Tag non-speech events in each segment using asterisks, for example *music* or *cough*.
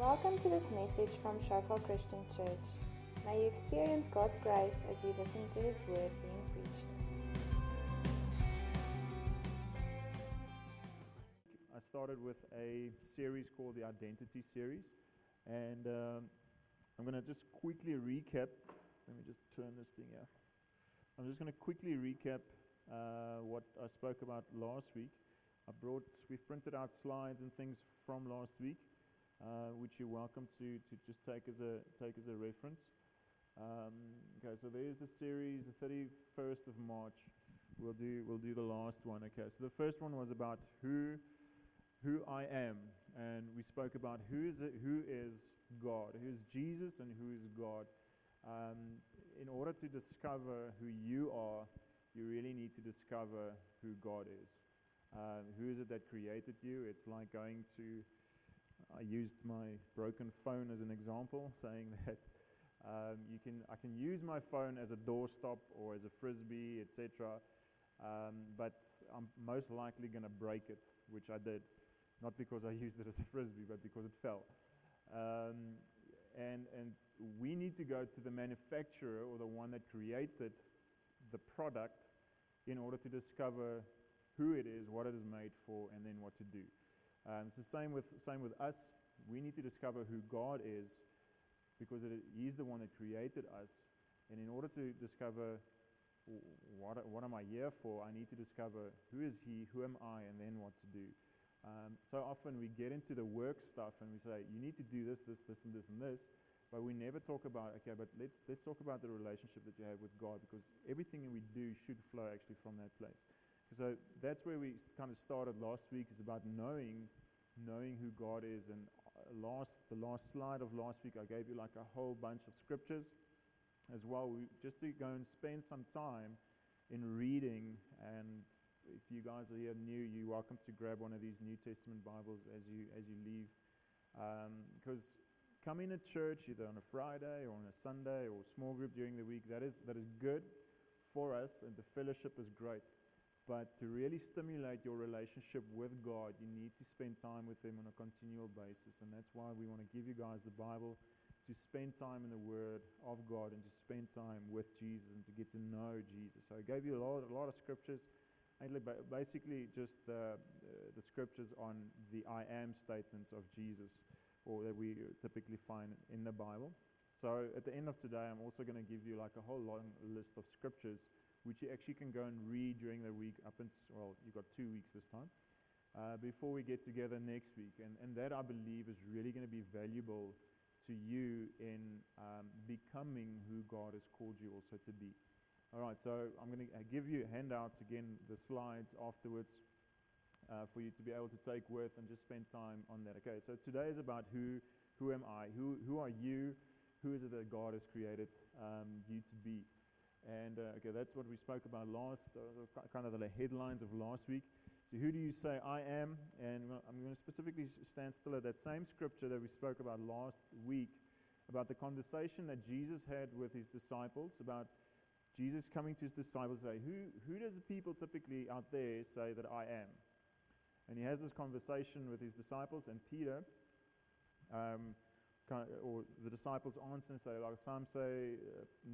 Welcome to this message from Shofar Christian Church. May you experience God's grace as you listen to His word being preached. I started with a series called the Identity Series, and um, I'm going to just quickly recap. Let me just turn this thing here. I'm just going to quickly recap uh, what I spoke about last week. I brought, we've printed out slides and things from last week, uh, which you're welcome to, to just take as a take as a reference. Um, okay, so there's the series, the 31st of March. We'll do we'll do the last one. Okay, so the first one was about who who I am, and we spoke about who is it, who is God, who is Jesus, and who is God. Um, in order to discover who you are, you really need to discover who God is. Uh, who is it that created you? It's like going to. I used my broken phone as an example, *laughs* saying that um, you can. I can use my phone as a doorstop or as a frisbee, etc. Um, but I'm most likely going to break it, which I did, not because I *laughs* used it as a frisbee, but because it fell. Um, and and we need to go to the manufacturer or the one that created the product in order to discover who it is, what it is made for, and then what to do. Um, it's the same with, same with us. We need to discover who God is because it, He's the one that created us. And in order to discover what, what am I here for, I need to discover who is He, who am I, and then what to do. Um, so often we get into the work stuff and we say, you need to do this, this, this, and this, and this. But we never talk about, okay, but let's, let's talk about the relationship that you have with God because everything that we do should flow actually from that place. So that's where we kind of started last week is about knowing, knowing who God is. And uh, last, the last slide of last week, I gave you like a whole bunch of scriptures as well, we, just to go and spend some time in reading. And if you guys are here new, you're welcome to grab one of these New Testament Bibles as you as you leave, because um, coming to church either on a Friday or on a Sunday or small group during the week that is that is good for us, and the fellowship is great. But to really stimulate your relationship with God, you need to spend time with Him on a continual basis. And that's why we want to give you guys the Bible to spend time in the Word of God and to spend time with Jesus and to get to know Jesus. So I gave you a lot, a lot of scriptures. Basically, just uh, the scriptures on the I am statements of Jesus, or that we typically find in the Bible. So at the end of today, I'm also going to give you like a whole long list of scriptures which you actually can go and read during the week up until, well, you've got two weeks this time, uh, before we get together next week. And, and that, I believe, is really going to be valuable to you in um, becoming who God has called you also to be. All right, so I'm going to uh, give you handouts again, the slides afterwards, uh, for you to be able to take with and just spend time on that. Okay, so today is about who, who am I? Who, who are you? Who is it that God has created um, you to be? And uh, okay, that's what we spoke about last, uh, kind of the headlines of last week. So, who do you say I am? And I'm going to specifically stand still at that same scripture that we spoke about last week about the conversation that Jesus had with his disciples, about Jesus coming to his disciples and say, who, who does the people typically out there say that I am? And he has this conversation with his disciples, and Peter, um, or the disciples answer and say, like some say, uh,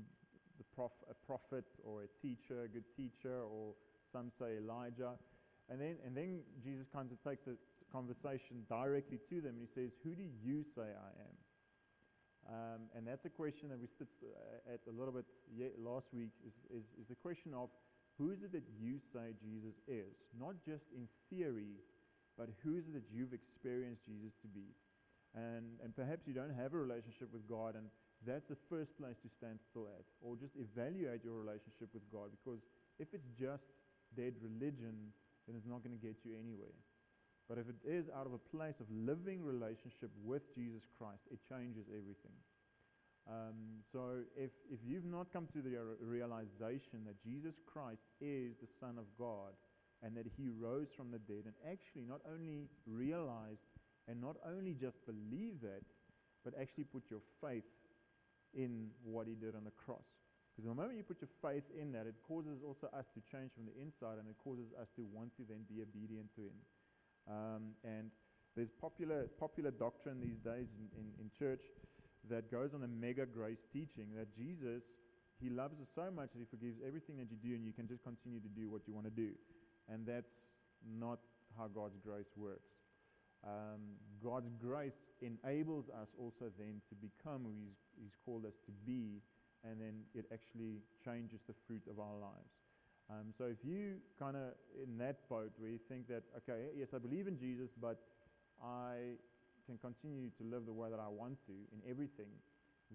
the prof, a prophet or a teacher, a good teacher, or some say Elijah. And then, and then Jesus kind of takes a conversation directly to them and he says, Who do you say I am? Um, and that's a question that we stood at a little bit last week is, is, is the question of who is it that you say Jesus is? Not just in theory, but who is it that you've experienced Jesus to be? And, and perhaps you don't have a relationship with God and that's the first place to stand still at. Or just evaluate your relationship with God because if it's just dead religion, then it's not going to get you anywhere. But if it is out of a place of living relationship with Jesus Christ, it changes everything. Um, so if, if you've not come to the realization that Jesus Christ is the Son of God and that he rose from the dead and actually not only realized and not only just believe that, but actually put your faith in what he did on the cross. Because the moment you put your faith in that, it causes also us to change from the inside and it causes us to want to then be obedient to him. Um, and there's popular, popular doctrine these days in, in, in church that goes on a mega grace teaching that Jesus, He loves us so much that He forgives everything that you do and you can just continue to do what you want to do. And that's not how God's grace works. Um, God's grace enables us also then to become who he's, he's called us to be, and then it actually changes the fruit of our lives. Um, so if you kind of in that boat where you think that, okay, yes, I believe in Jesus, but I can continue to live the way that I want to in everything,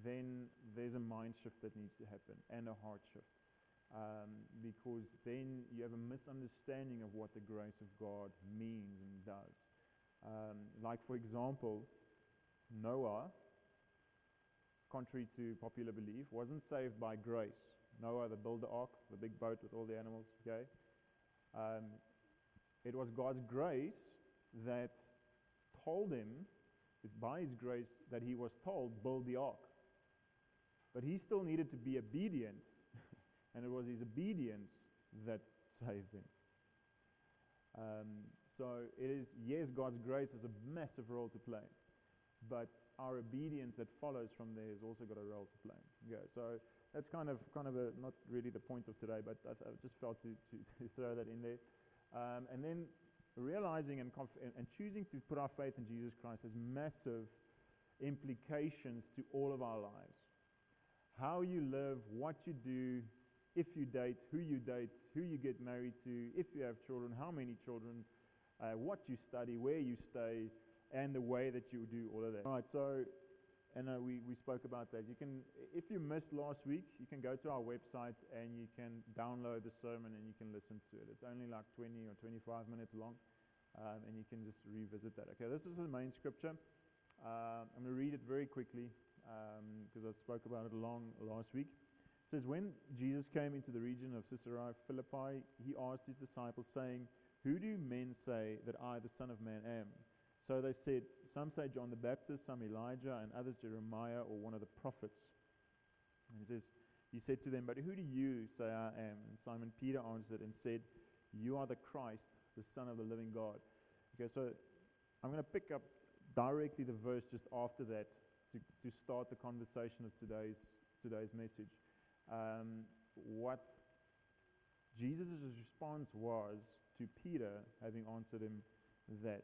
then there's a mind shift that needs to happen and a heart shift. Um, because then you have a misunderstanding of what the grace of God means and does. Um, like, for example, Noah, contrary to popular belief, wasn't saved by grace. Noah, the builder ark, the big boat with all the animals, okay? Um, it was God's grace that told him, it's by his grace that he was told, build the ark. But he still needed to be obedient, *laughs* and it was his obedience that saved him. Um, so it is, yes, God's grace has a massive role to play, but our obedience that follows from there has also got a role to play. Okay, so that's kind of kind of a not really the point of today, but I, I just felt to, to, *laughs* to, throw that in there. Um, and then realizing and, conf- and choosing to put our faith in Jesus Christ has massive implications to all of our lives. How you live, what you do, if you date, who you date, who you get married to, if you have children, how many children, uh, what you study, where you stay, and the way that you do all of that. All right, so, and uh, we, we spoke about that. You can, if you missed last week, you can go to our website and you can download the sermon and you can listen to it. It's only like 20 or 25 minutes long, um, and you can just revisit that. Okay, this is the main scripture. Uh, I'm going to read it very quickly because um, I spoke about it long last week. It says, When Jesus came into the region of Caesarea Philippi, he asked his disciples, saying, Who do men say that I, the Son of Man, am? So they said, Some say John the Baptist, some Elijah, and others Jeremiah or one of the prophets. And he says, He said to them, But who do you say I am? And Simon Peter answered and said, You are the Christ, the Son of the living God. Okay, so I'm going to pick up directly the verse just after that to, to start the conversation of today's, today's message. Um, what Jesus' response was to Peter having answered him that.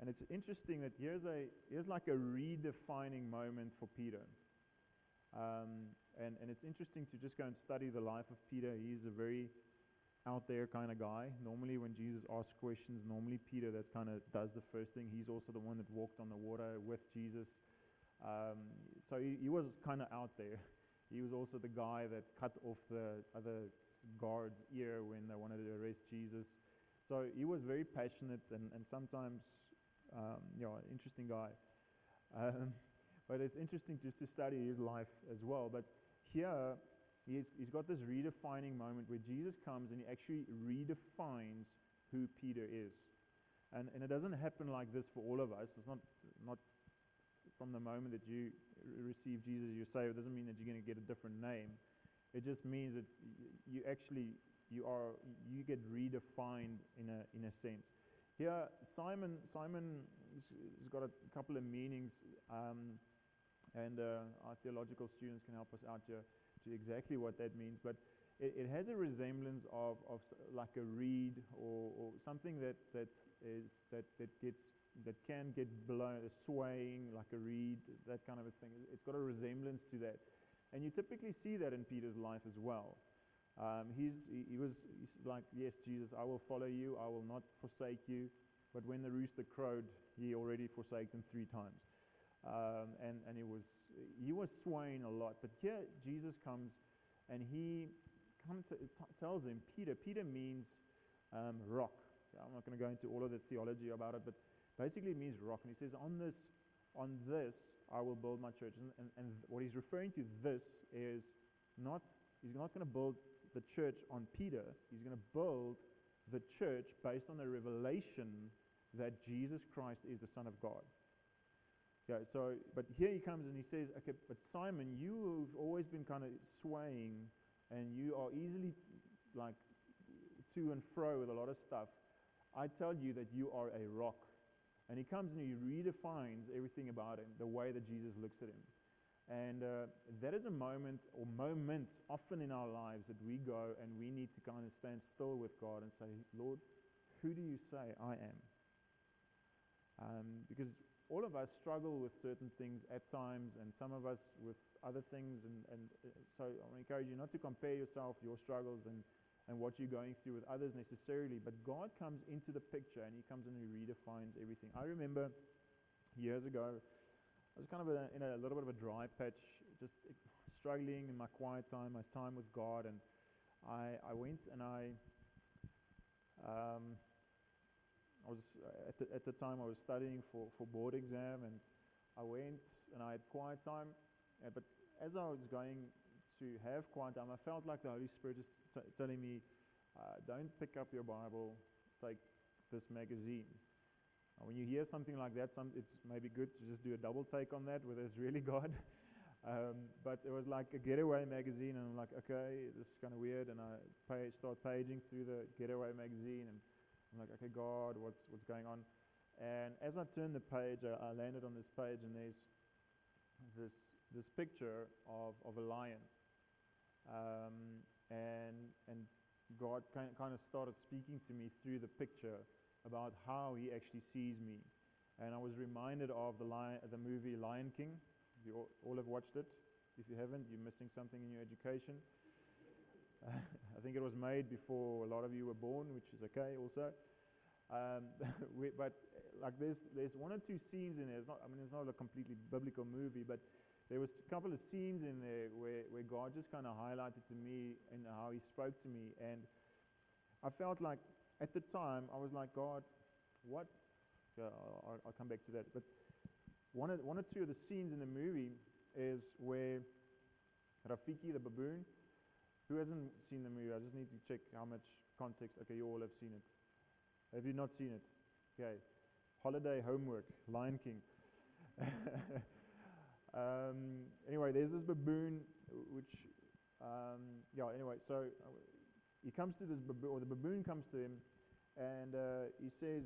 And it's interesting that here's, a, here's like a redefining moment for Peter. Um, and, and it's interesting to just go and study the life of Peter. He's a very out there kind of guy. Normally, when Jesus asks questions, normally Peter that kind of does the first thing. He's also the one that walked on the water with Jesus. Um, so he, he was kind of out there. He was also the guy that cut off the other guard's ear when they wanted to arrest Jesus. So he was very passionate and, and sometimes um, you know, interesting guy. Um, *laughs* but it's interesting just to study his life as well. But here, he's, he's got this redefining moment where Jesus comes and he actually redefines who Peter is. And, and it doesn't happen like this for all of us. It's not, not from the moment that you receive Jesus, you're saved. It doesn't mean that you're going to get a different name. It just means that you actually you are you get redefined in a in a sense. Here, Simon, Simon has got a couple of meanings, um, and uh, our theological students can help us out here to exactly what that means. But it, it has a resemblance of, of like a reed or, or something that, that is that, that gets that can get blown, swaying like a reed, that kind of a thing. It's got a resemblance to that, and you typically see that in Peter's life as well. Um, he's, he, he was he's like, Yes, Jesus, I will follow you. I will not forsake you. But when the rooster crowed, he already forsaken three times. Um, and, and he was, he was swaying a lot. But here Jesus comes and he to, t- tells him, Peter, Peter means um, rock. I'm not going to go into all of the theology about it, but basically it means rock. And he says, on this, on this I will build my church. And, and, and what he's referring to this is not, he's not going to build the church on Peter. He's going to build the church based on the revelation that Jesus Christ is the Son of God. Yeah, so, but here he comes and he says, okay, but Simon, you've always been kind of swaying and you are easily like to and fro with a lot of stuff. I tell you that you are a rock. And he comes and he redefines everything about him, the way that Jesus looks at him. And uh, that is a moment or moments often in our lives that we go and we need to kind of stand still with God and say, Lord, who do you say I am? Um, because all of us struggle with certain things at times, and some of us with other things. And, and uh, so I encourage you not to compare yourself, your struggles, and and what you're going through with others necessarily, but God comes into the picture and He comes and He redefines everything. I remember years ago, I was kind of a, in a little bit of a dry patch, just struggling in my quiet time, my time with God, and I, I went and I, um, I was at the, at the time I was studying for, for board exam, and I went and I had quiet time, uh, but as I was going to have quiet time, I felt like the Holy Spirit is t- telling me, uh, don't pick up your Bible, take this magazine. When you hear something like that, some, it's maybe good to just do a double take on that, whether it's really *laughs* God. um, but it was like a getaway magazine, and I'm like, okay, this is kind of weird. And I pay, start paging through the getaway magazine, and I'm like, okay, God, what's what's going on? And as I turned the page, I, I landed on this page, and there's this this picture of, of a lion. Um, and, and God kind, kind of started speaking to me through the picture about how He actually sees me. And I was reminded of the, the movie Lion King. You all, all have watched it. If you haven't, you're missing something in your education. *laughs* I think it was made before a lot of you were born, which is okay also. Um, *laughs* we, but like there's there's one or two scenes in there. It's not, I mean, it's not a completely biblical movie, but there was a couple of scenes in there where, where God just kind of highlighted to me and how He spoke to me. And I felt like at the time, I was like, God, what? Yeah, I'll, I'll come back to that. But one, of, one or two of the scenes in the movie is where Rafiki, the baboon, who hasn't seen the movie? I just need to check how much context. Okay, you all have seen it. Have you not seen it? Okay. Holiday homework, Lion King. *laughs* Um, anyway, there's this baboon, which, um, yeah, anyway, so uh, he comes to this baboon, or the baboon comes to him, and uh, he says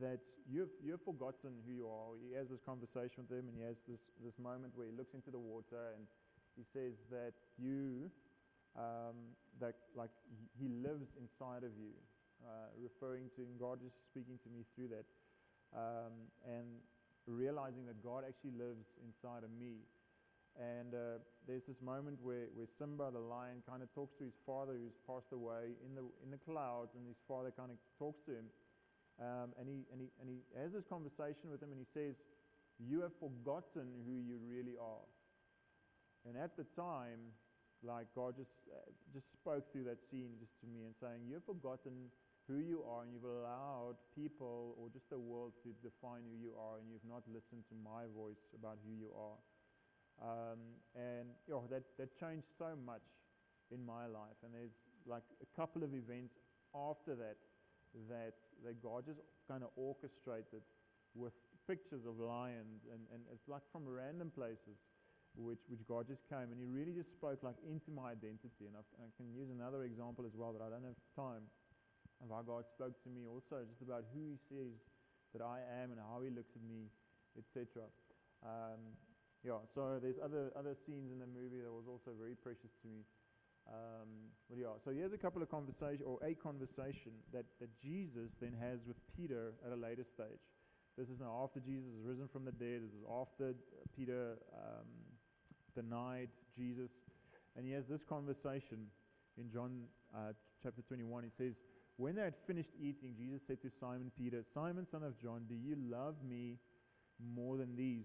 that you've, you've forgotten who you are. He has this conversation with him, and he has this, this moment where he looks into the water, and he says that you, um, that like he lives inside of you, uh, referring to God just speaking to me through that. Um, and realizing that God actually lives inside of me. And uh, there's this moment where, where Simba, the lion, kind of talks to his father who's passed away in the, in the clouds, and his father kind of talks to him. Um, and, he, and, he, and he has this conversation with him, and he says, You have forgotten who you really are. And at the time, like God just, uh, just spoke through that scene just to me and saying, You've forgotten who you are and you've allowed people or just the world to define who you are and you've not listened to my voice about who you are. Um, and know, that, that changed so much in my life. And there's like a couple of events after that that, that God just kind of orchestrated with pictures of lions. And, and it's like from random places which, which God just came. And He really just spoke like into my identity. And, and i can use another example as well, but I don't have time of how God spoke to me also just about who He says that I am and how He looks at me, etc. Um, yeah, so there's other other scenes in the movie that was also very precious to me. Um, but yeah, so here's a couple of conversation or a conversation that, that Jesus then has with Peter at a later stage. This is now after Jesus is risen from the dead. This is after Peter um, denied Jesus, and he has this conversation in John uh, chapter 21. He says, when they had finished eating, Jesus said to Simon Peter, Simon, son of John, do you love me more than these?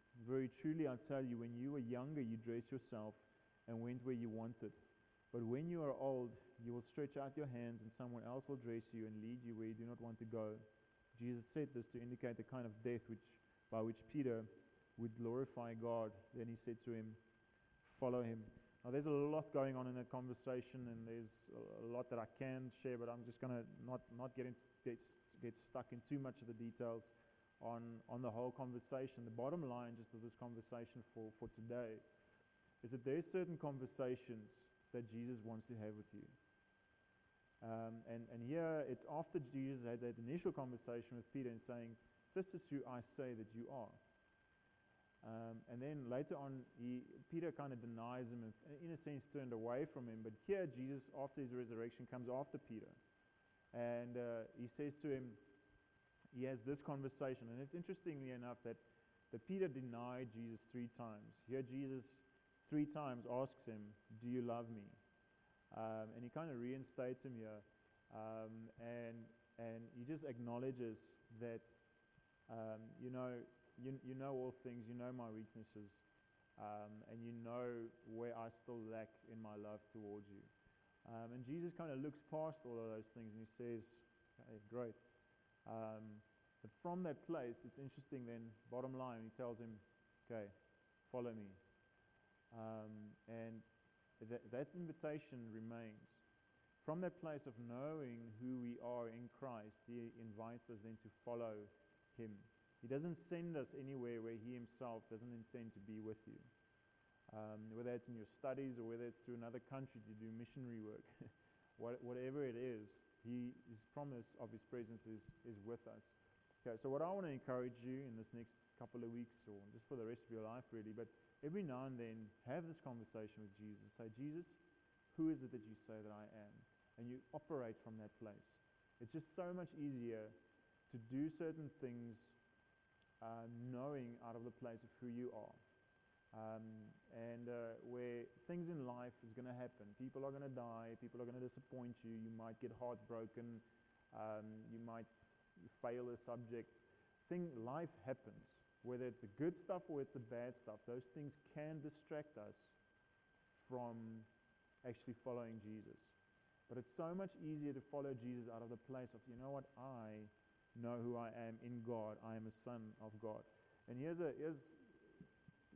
Very truly, I tell you, when you were younger, you dressed yourself and went where you wanted. But when you are old, you will stretch out your hands, and someone else will dress you and lead you where you do not want to go. Jesus said this to indicate the kind of death which, by which Peter would glorify God. Then he said to him, Follow him. Now, there's a lot going on in that conversation, and there's a lot that I can share, but I'm just going to not, not get, get, get stuck in too much of the details on, on the whole conversation. The bottom line just of this conversation for, for today is that there's certain conversations that Jesus wants to have with you. Um, and, and here it's after Jesus had that initial conversation with Peter and saying, This is who I say that you are. Um, and then later on, he, Peter kind of denies him and, in a sense, turned away from him. But here, Jesus, after his resurrection, comes after Peter. And uh, he says to him, he has this conversation. And it's interestingly enough that, that Peter denied Jesus three times. Here, Jesus three times asks him, Do you love me? Um, and he kind of reinstates him here. Um, and, and he just acknowledges that, um, you know, you, you know all things, you know my weaknesses, um, and you know where I still lack in my love towards you. Um, and Jesus kind of looks past all of those things and he says, okay, great. Um, but from that place, it's interesting then, bottom line, he tells him, okay, follow me. Um, and that, invitation remains. From that place of knowing who we are in Christ, he invites us then to follow him. He doesn't send us anywhere where He Himself doesn't intend to be with you. Um, whether it's in your studies or whether it's to another country to do missionary work, *laughs* whatever it is, he, His promise of His presence is, is with us. Okay, so what I want to encourage you in this next couple of weeks or just for the rest of your life, really, but every now and then have this conversation with Jesus. Say, Jesus, who is it that you say that I am? And you operate from that place. It's just so much easier to do certain things uh, knowing out of the place of who you are. Um, and uh, where things in life is going to happen. People are going to die. People are going to disappoint you. You might get heartbroken. Um, you might fail a subject. Thing, life happens. Whether it's the good stuff or it's the bad stuff, those things can distract us from actually following Jesus. But it's so much easier to follow Jesus out of the place of, you know what, I know who I am in God. I am a son of God. And here's, a, here's,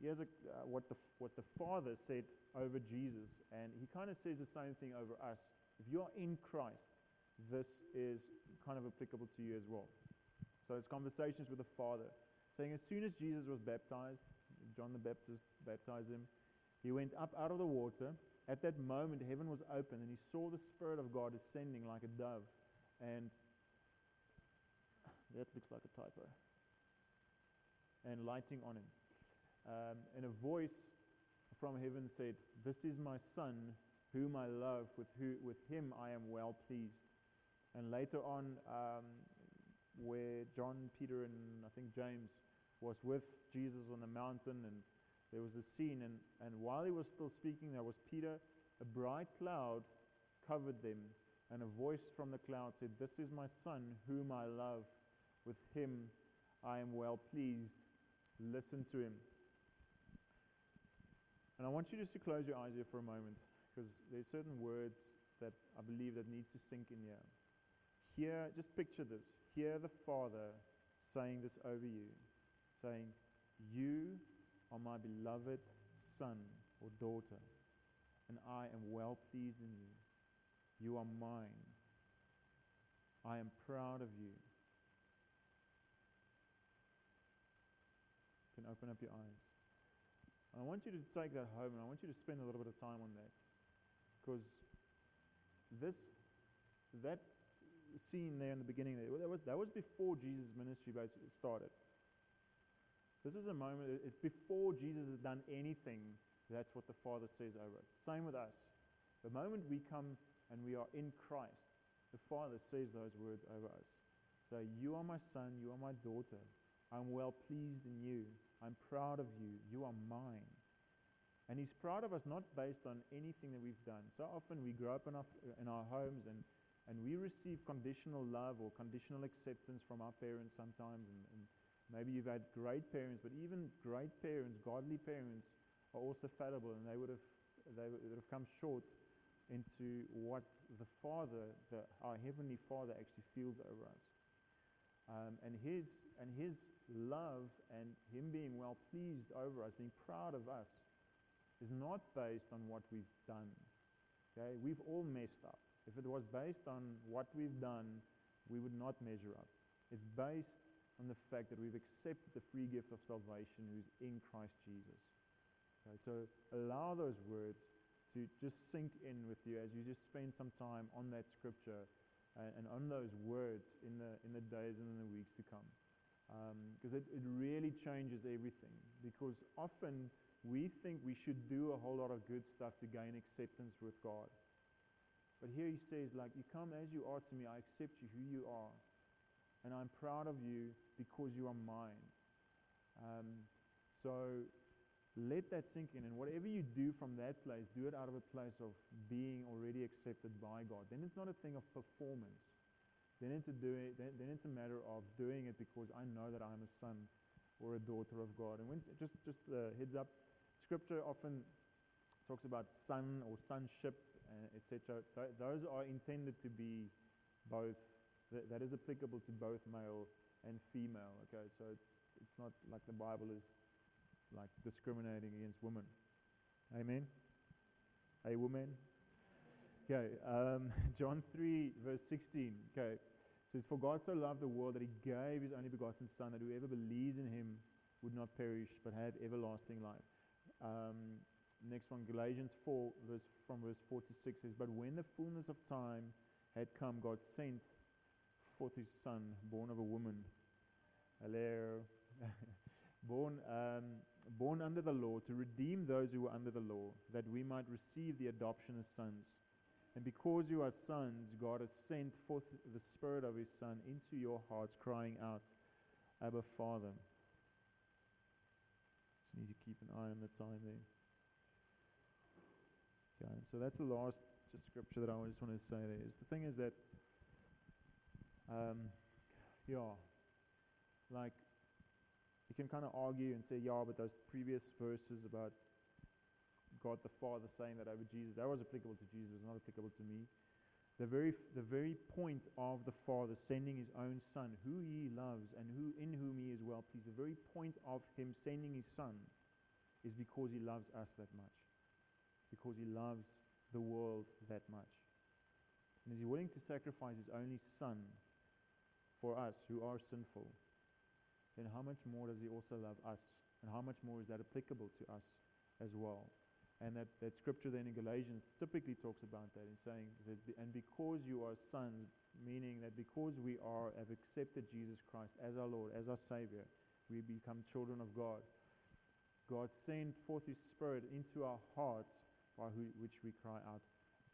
here's a, uh, what, the, what the Father said over Jesus. And he kind of says the same thing over us. If you are in Christ, this is kind of applicable to you as well. So it's conversations with the Father. Saying as soon as Jesus was baptized, John the Baptist baptized him, he went up out of the water. At that moment, heaven was open, and he saw the Spirit of God ascending like a dove and that looks like a typo. And lighting on him. Um, and a voice from heaven said, This is my son, whom I love, with, who, with him I am well pleased. And later on, um, where John, Peter, and I think James was with Jesus on the mountain, and there was a scene, and, and while he was still speaking, there was Peter, a bright cloud covered them, and a voice from the cloud said, This is my son, whom I love. With him I am well pleased. Listen to him. And I want you just to close your eyes here for a moment because there's certain words that I believe that needs to sink in here. Here, just picture this. Hear the Father saying this over you, saying, You are my beloved son or daughter, and I am well pleased in you. You are mine. I am proud of you. can open up your eyes. And I want you to take that home and I want you to spend a little bit of time on that. Because this, that scene there in the beginning, there, that, was, that was before Jesus' ministry basically started. This is a moment, it's before Jesus has done anything, that's what the Father says over it. Same with us. The moment we come and we are in Christ, the Father says those words over us. So, you are my son, you are my daughter. I'm well pleased in you. I'm proud of you. You are mine. And he's proud of us not based on anything that we've done. So often we grow up in our, in our homes and, and we receive conditional love or conditional acceptance from our parents sometimes. And, and maybe you've had great parents, but even great parents, godly parents, are also fallible and they would have, they would have come short into what the Father, the, our Heavenly Father, actually feels over us. Um, and, his, and His love and Him being well pleased over us, being proud of us, is not based on what we've done. Okay? We've all messed up. If it was based on what we've done, we would not measure up. It's based on the fact that we've accepted the free gift of salvation who's in Christ Jesus. Okay? So allow those words to just sink in with you as you just spend some time on that scripture and, and on those words in the, in the days and in the weeks to come. Because um, it, it really changes everything. Because often we think we should do a whole lot of good stuff to gain acceptance with God. But here he says, like, you come as you are to me, I accept you who you are. And I'm proud of you because you are mine. Um, so let that sink in. And whatever you do from that place, do it out of a place of being already accepted by God. Then it's not a thing of performance. Then it's a, doing, then, then it's a matter of doing it because I know that I'm a son or a daughter of God. And when, just, just heads up, Scripture often talks about son or sonship, uh, etc. Th- those are intended to be both. Th- that is applicable to both male and female. Okay, so it's not like the Bible is like discriminating against women. Amen. A woman. Okay, um, *laughs* John 3, verse 16. Okay, says, For God so loved the world that he gave his only begotten Son, that whoever believes in him would not perish but have everlasting life. Um, next one, Galatians 4, verse, from verse 4 to 6 says, But when the fullness of time had come, God sent forth his son, born of a woman. Hello. *laughs* born, um, born under the law, to redeem those who were under the law, that we might receive the adoption as sons. And because you are sons, God has sent forth the Spirit of His Son into your hearts, crying out, Abba, Father need to keep an eye on the time there. Okay, so that's the last just scripture that I just want to say there. Is the thing is that, um, yeah, like you can kind of argue and say, yeah, but those previous verses about God the Father saying that over Jesus, that was applicable to Jesus, was not applicable to me. The very, the very point of the Father sending his own Son, who he loves and who, in whom he is well pleased, the very point of him sending his Son is because he loves us that much. Because he loves the world that much. And is he willing to sacrifice his only Son for us who are sinful? Then how much more does he also love us? And how much more is that applicable to us as well? And that, that scripture then in Galatians typically talks about that in saying, that, and because you are sons, meaning that because we are have accepted Jesus Christ as our Lord, as our Savior, we become children of God. God sent forth His Spirit into our hearts, by who, which we cry out,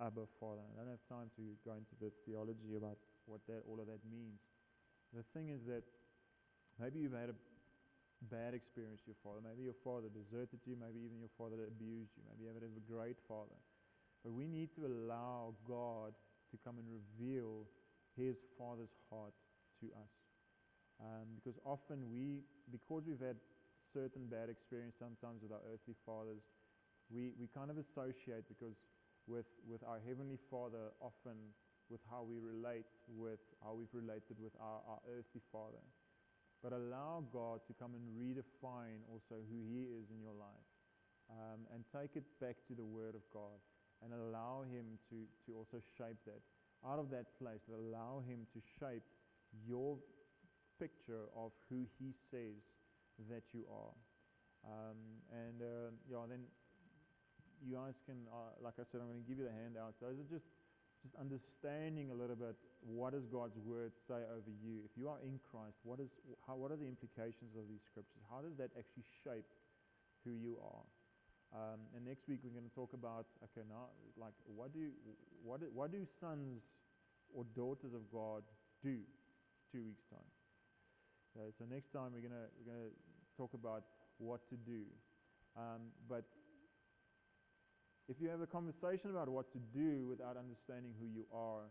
Abba, Father. I don't have time to go into the theology about what that, all of that means. The thing is that maybe you've had a bad experience with your father. Maybe your father deserted you. Maybe even your father abused you. Maybe you haven't a great father. But we need to allow God to come and reveal His Father's heart to us. Um, because often we, because we've had certain bad experience sometimes with our earthly fathers, we, we kind of associate because with, with our Heavenly Father often with how we relate with how we've related with our, our earthly Father but allow God to come and redefine also who He is in your life. Um, and take it back to the Word of God and allow Him to, to also shape that. Out of that place, allow Him to shape your picture of who He says that you are. Um, and uh, yeah, then you guys can, uh, like I said, I'm going to give you the handout. Those are just just understanding a little bit what does God's word say over you. If you are in Christ, what is how what are the implications of these scriptures? How does that actually shape who you are? Um, and next week we're going to talk about okay now like what do what do, what do sons or daughters of God do? Two weeks time. Okay, so next time we're gonna we're gonna talk about what to do. Um, but if you have a conversation about what to do without understanding who you are,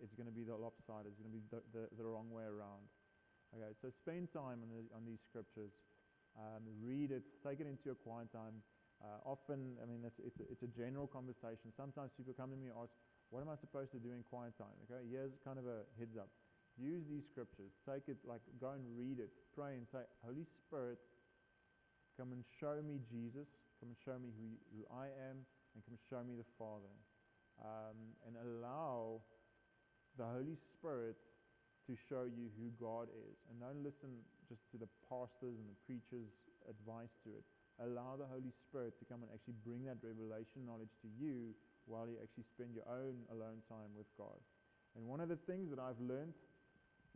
it's going to be the lopsided. It's going to be the, the, the wrong way around. Okay, so spend time on, the, on these scriptures. Um, read it. Take it into your quiet time. Uh, often, I mean, it's, it's, a, it's a general conversation. Sometimes people come to me and ask, what am I supposed to do in quiet time? Okay, here's kind of a heads up. Use these scriptures. Take it, like, go and read it. Pray and say, Holy Spirit, come and show me Jesus. Come and show me who, who I am. And come show me the Father. Um, and allow the Holy Spirit to show you who God is. And don't listen just to the pastors and the preachers' advice to it. Allow the Holy Spirit to come and actually bring that revelation knowledge to you while you actually spend your own alone time with God. And one of the things that I've learned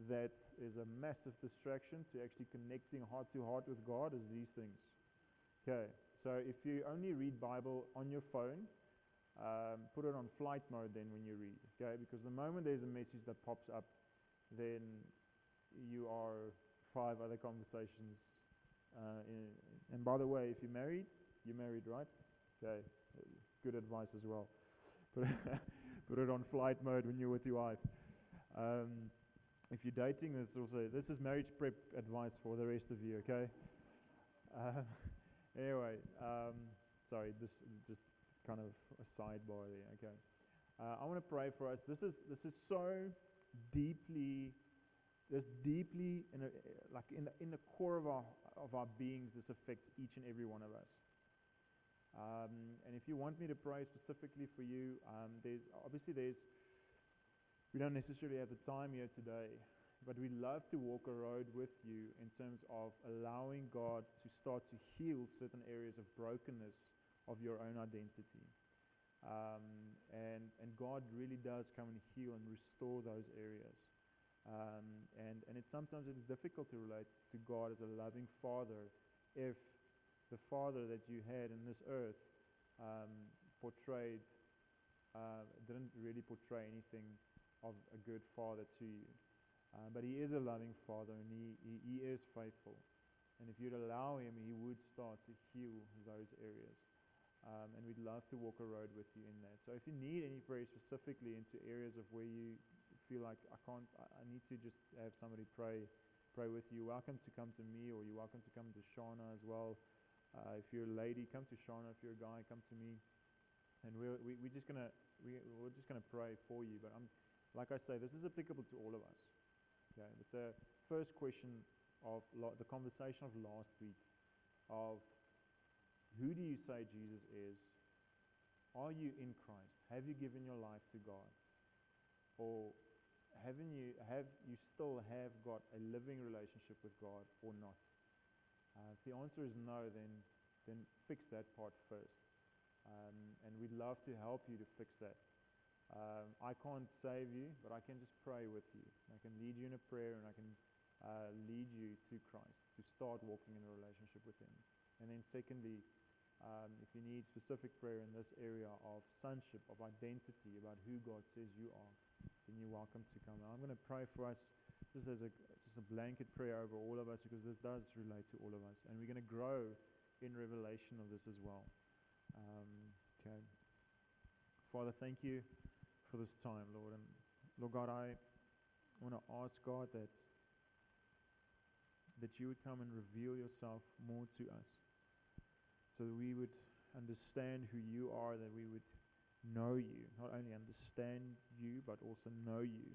that is a massive distraction to actually connecting heart to heart with God is these things. Okay, so if you only read Bible on your phone, um, put it on flight mode then when you read, okay? Because the moment there's a message that pops up, then you are five other conversations. Uh, in, and by the way, if you're married, you're married, right? Okay, good advice as well. *laughs* Put it, put it on flight mode when you're with your wife. Um, if you're dating, this also this is marriage prep advice for the rest of you. Okay. Uh, *laughs* anyway, um, sorry, this just kind of a sidebar there. Okay. Uh, I want to pray for us. This is this is so deeply, this deeply in a, like in the in the core of our of our beings. This affects each and every one of us. Um, and if you want me to pray specifically for you, um, there's obviously there's we don't necessarily have the time here today, but we love to walk a road with you in terms of allowing God to start to heal certain areas of brokenness of your own identity. Um, and, and God really does come and heal and restore those areas. Um, and, and it's sometimes it is difficult to relate to God as a loving father if the father that you had in this earth um, portrayed, uh, didn't really portray anything of a good father to you. Uh, but he is a loving father and he, he, he is faithful. And if you'd allow him, he would start to heal those areas. Um, and we'd love to walk a road with you in that. So if you need any prayer specifically into areas of where you feel like I can't, I need to just have somebody pray, pray with you. Welcome to come to me, or you're welcome to come to Shauna as well. Uh, if you're a lady, come to Shauna. If you're a guy, come to me. And we're we, we're just gonna we, we're just gonna pray for you. But I'm like I say, this is applicable to all of us. Okay. But the first question of the conversation of last week of who do you say Jesus is? Are you in Christ? Have you given your life to God? Or haven't you have you still have got a living relationship with God or not? Uh, if the answer is no, then then fix that part first. Um, and we'd love to help you to fix that. Um, I can't save you, but I can just pray with you. I can lead you in a prayer and I can uh, lead you to Christ, to start walking in a relationship with Him. And then, secondly, um, if you need specific prayer in this area of sonship, of identity, about who God says you are, then you're welcome to come. I'm going to pray for us just as a just a blanket prayer over all of us because this does relate to all of us, and we're going to grow in revelation of this as well. Um, okay, Father, thank you for this time, Lord, and Lord God, I want to ask God that that you would come and reveal yourself more to us so that we would understand who you are, that we would know you, not only understand you, but also know you.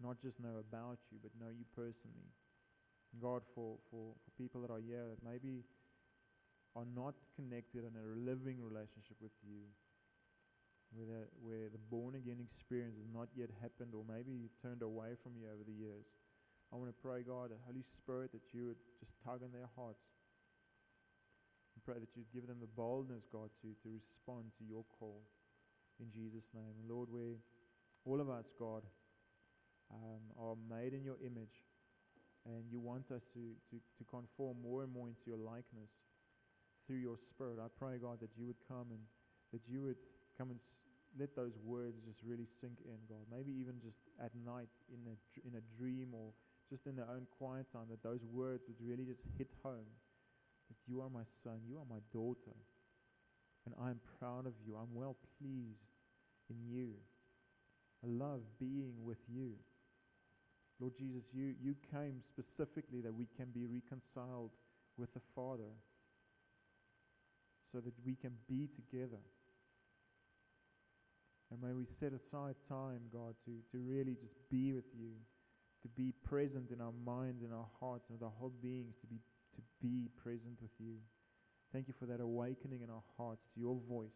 Not just know about you, but know you personally. God, for, for, for people that are here that maybe are not connected in a living relationship with you, where the, where the born again experience has not yet happened, or maybe turned away from you over the years, I want to pray, God, the Holy Spirit, that you would just tug on their hearts And pray that you'd give them the boldness, God, to, to respond to your call in Jesus' name. And Lord, we, all of us, God, um, are made in your image, and you want us to, to, to conform more and more into your likeness through your Spirit. I pray, God, that you would come and that you would come and s- let those words just really sink in, God. Maybe even just at night in a, in a dream or just in their own quiet time, that those words would really just hit home that you are my son, you are my daughter, and I'm proud of you. I'm well pleased in you. I love being with you. Lord Jesus, you, you came specifically that we can be reconciled with the Father so that we can be together. And may we set aside time, God, to, to really just be with you, to be present in our minds and our hearts and with our whole beings, to be, to be present with you. Thank you for that awakening in our hearts to your voice.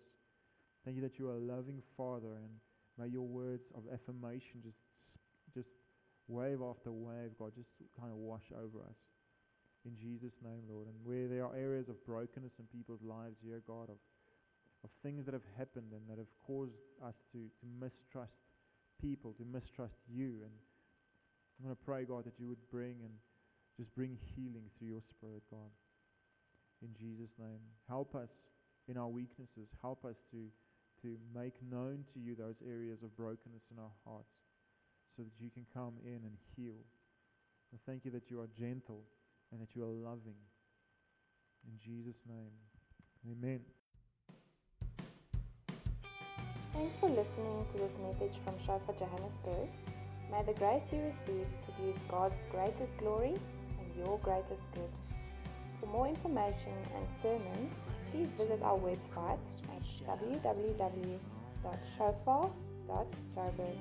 Thank you that you are a loving Father, and may your words of affirmation just, just wave after wave, God, just kind of wash over us. In Jesus' name, Lord. And where there are areas of brokenness in people's lives here, God, of of things that have happened and that have caused us to, to mistrust people, to mistrust you. And I'm going to pray, God, that you would bring and just bring healing through your Spirit, God. In Jesus' name. Help us in our weaknesses. Help us to, to make known to you those areas of brokenness in our hearts so that you can come in and heal. I thank you that you are gentle and that you are loving. In Jesus' name. Amen. Thanks for listening to this message from Shofar Johannesburg. May the grace you received produce God's greatest glory and your greatest good. For more information and sermons, please visit our website at www.shofar.joburg.